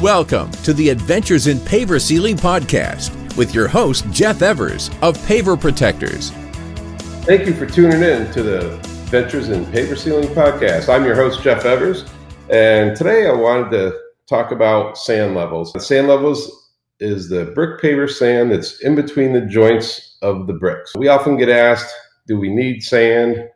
Welcome to the Adventures in Paver Sealing podcast with your host, Jeff Evers of Paver Protectors. Thank you for tuning in to the Adventures in Paver Sealing podcast. I'm your host, Jeff Evers, and today I wanted to talk about sand levels. Sand levels is the brick paver sand that's in between the joints of the bricks. We often get asked, do we need sand?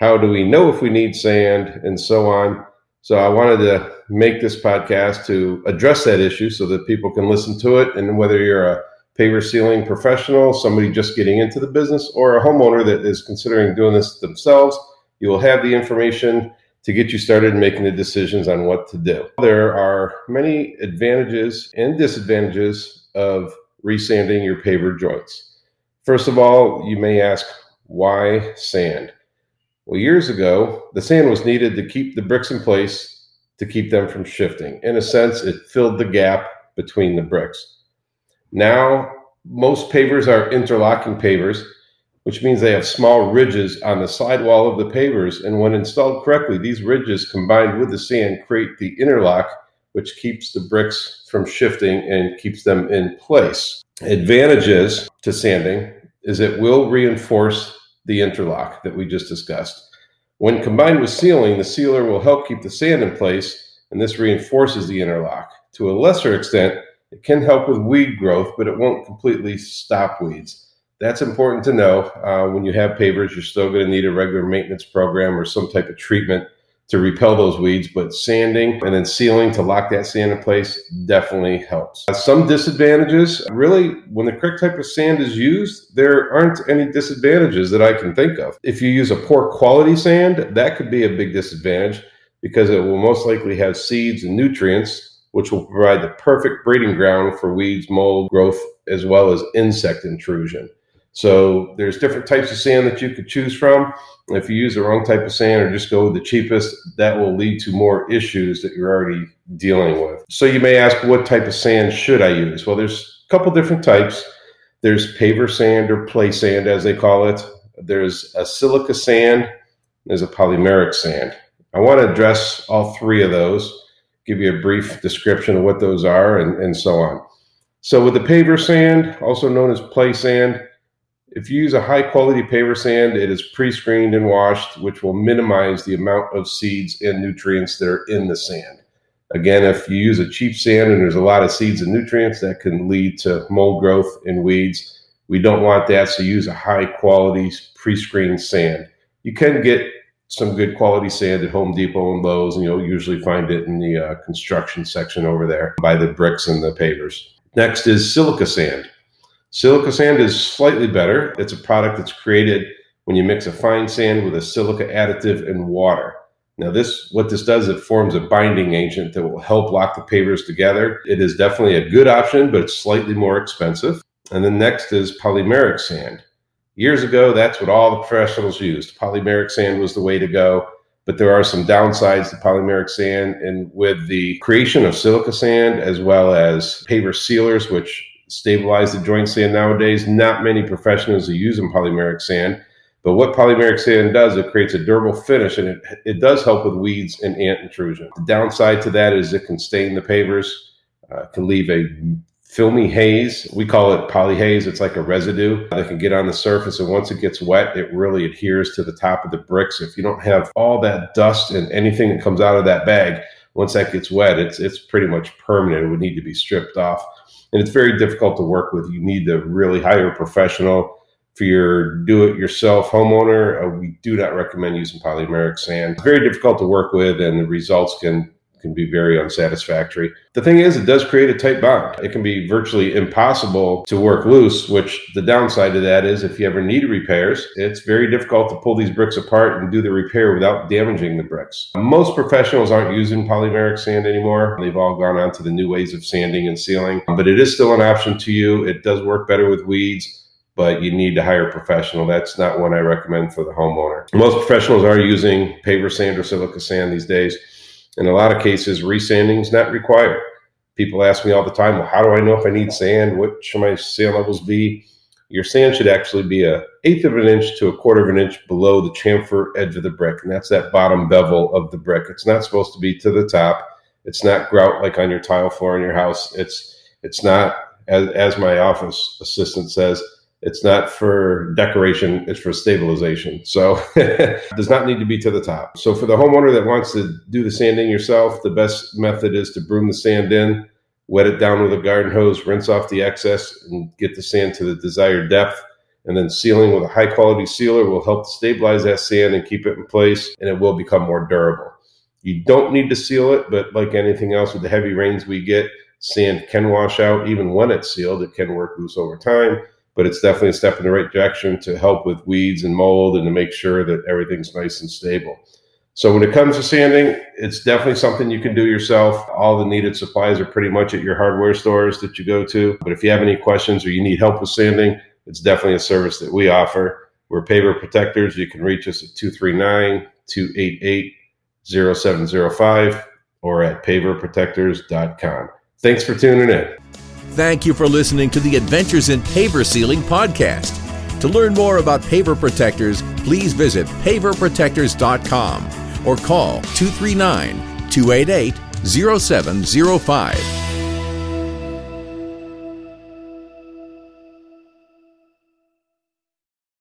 How do we know if we need sand? And so on. So I wanted to make this podcast to address that issue so that people can listen to it. And whether you're a paver sealing professional, somebody just getting into the business, or a homeowner that is considering doing this themselves, you will have the information to get you started making the decisions on what to do. There are many advantages and disadvantages of resanding your paver joints. First of all, you may ask, why sand? Well, years ago, the sand was needed to keep the bricks in place to keep them from shifting. In a sense, it filled the gap between the bricks. Now, most pavers are interlocking pavers, which means they have small ridges on the sidewall of the pavers. And when installed correctly, these ridges combined with the sand create the interlock, which keeps the bricks from shifting and keeps them in place. Advantages to sanding is it will reinforce the interlock that we just discussed. When combined with sealing, the sealer will help keep the sand in place, and this reinforces the interlock. To a lesser extent, it can help with weed growth, but it won't completely stop weeds. That's important to know. Uh, when you have pavers, you're still going to need a regular maintenance program or some type of treatment to repel those weeds, but sanding and then sealing to lock that sand in place definitely helps. Uh, some disadvantages really, when the correct type of sand is used, there aren't any disadvantages that I can think of. If you use a poor quality sand, that could be a big disadvantage because it will most likely have seeds and nutrients, which will provide the perfect breeding ground for weeds, mold growth, as well as insect intrusion. So there's different types of sand that you could choose from. If you use the wrong type of sand or just go with the cheapest, that will lead to more issues that you're already dealing with. So you may ask, what type of sand should I use? Well, there's a couple different types. There's paver sand or play sand, as they call it. There's a silica sand. There's a polymeric sand. I want to address all three of those, give you a brief description of what those are, and, and so on. So with the paver sand, also known as play sand, if you use a high quality paver sand, it is pre screened and washed, which will minimize the amount of seeds and nutrients that are in the sand. Again, if you use a cheap sand and there's a lot of seeds and nutrients, that can lead to mold growth and weeds. We don't want that, so use a high quality pre screened sand. You can get some good quality sand at Home Depot and Lowe's, and you'll usually find it in the uh, construction section over there by the bricks and the pavers. Next is silica sand. Silica sand is slightly better. It's a product that's created when you mix a fine sand with a silica additive and water. Now, this what this does, it forms a binding agent that will help lock the pavers together. It is definitely a good option, but it's slightly more expensive. And then next is polymeric sand. Years ago, that's what all the professionals used. Polymeric sand was the way to go, but there are some downsides to polymeric sand. And with the creation of silica sand as well as paver sealers, which stabilize the joint sand nowadays. Not many professionals are using polymeric sand, but what polymeric sand does, it creates a durable finish and it, it does help with weeds and ant intrusion. The downside to that is it can stain the pavers, uh, can leave a filmy haze. We call it polyhaze. It's like a residue that can get on the surface. And once it gets wet, it really adheres to the top of the bricks. If you don't have all that dust and anything that comes out of that bag, once that gets wet, it's, it's pretty much permanent. It would need to be stripped off and it's very difficult to work with. You need to really hire a professional for your do-it-yourself homeowner. Uh, we do not recommend using polymeric sand. Very difficult to work with, and the results can can be very unsatisfactory. The thing is, it does create a tight bond. It can be virtually impossible to work loose, which the downside of that is if you ever need repairs, it's very difficult to pull these bricks apart and do the repair without damaging the bricks. Most professionals aren't using polymeric sand anymore. They've all gone on to the new ways of sanding and sealing, but it is still an option to you. It does work better with weeds but you need to hire a professional. That's not one I recommend for the homeowner. Most professionals are using paver sand or silica sand these days. In a lot of cases, resanding is not required. People ask me all the time, well, how do I know if I need sand? What should my sand levels be? Your sand should actually be a eighth of an inch to a quarter of an inch below the chamfer edge of the brick, and that's that bottom bevel of the brick. It's not supposed to be to the top. It's not grout like on your tile floor in your house. It's it's not as, as my office assistant says, it's not for decoration, it's for stabilization. So it does not need to be to the top. So for the homeowner that wants to do the sanding yourself, the best method is to broom the sand in, wet it down with a garden hose, rinse off the excess, and get the sand to the desired depth. And then sealing with a high quality sealer will help stabilize that sand and keep it in place, and it will become more durable. You don't need to seal it, but like anything else with the heavy rains we get, sand can wash out even when it's sealed. It can work loose over time but it's definitely a step in the right direction to help with weeds and mold and to make sure that everything's nice and stable. So when it comes to sanding, it's definitely something you can do yourself. All the needed supplies are pretty much at your hardware stores that you go to. But if you have any questions or you need help with sanding, it's definitely a service that we offer. We're paver protectors. You can reach us at 239 288 0705 or at paverprotectors.com. Thanks for tuning in. Thank you for listening to the Adventures in Paver Sealing podcast. To learn more about paver protectors, please visit paverprotectors.com or call 239 288 0705.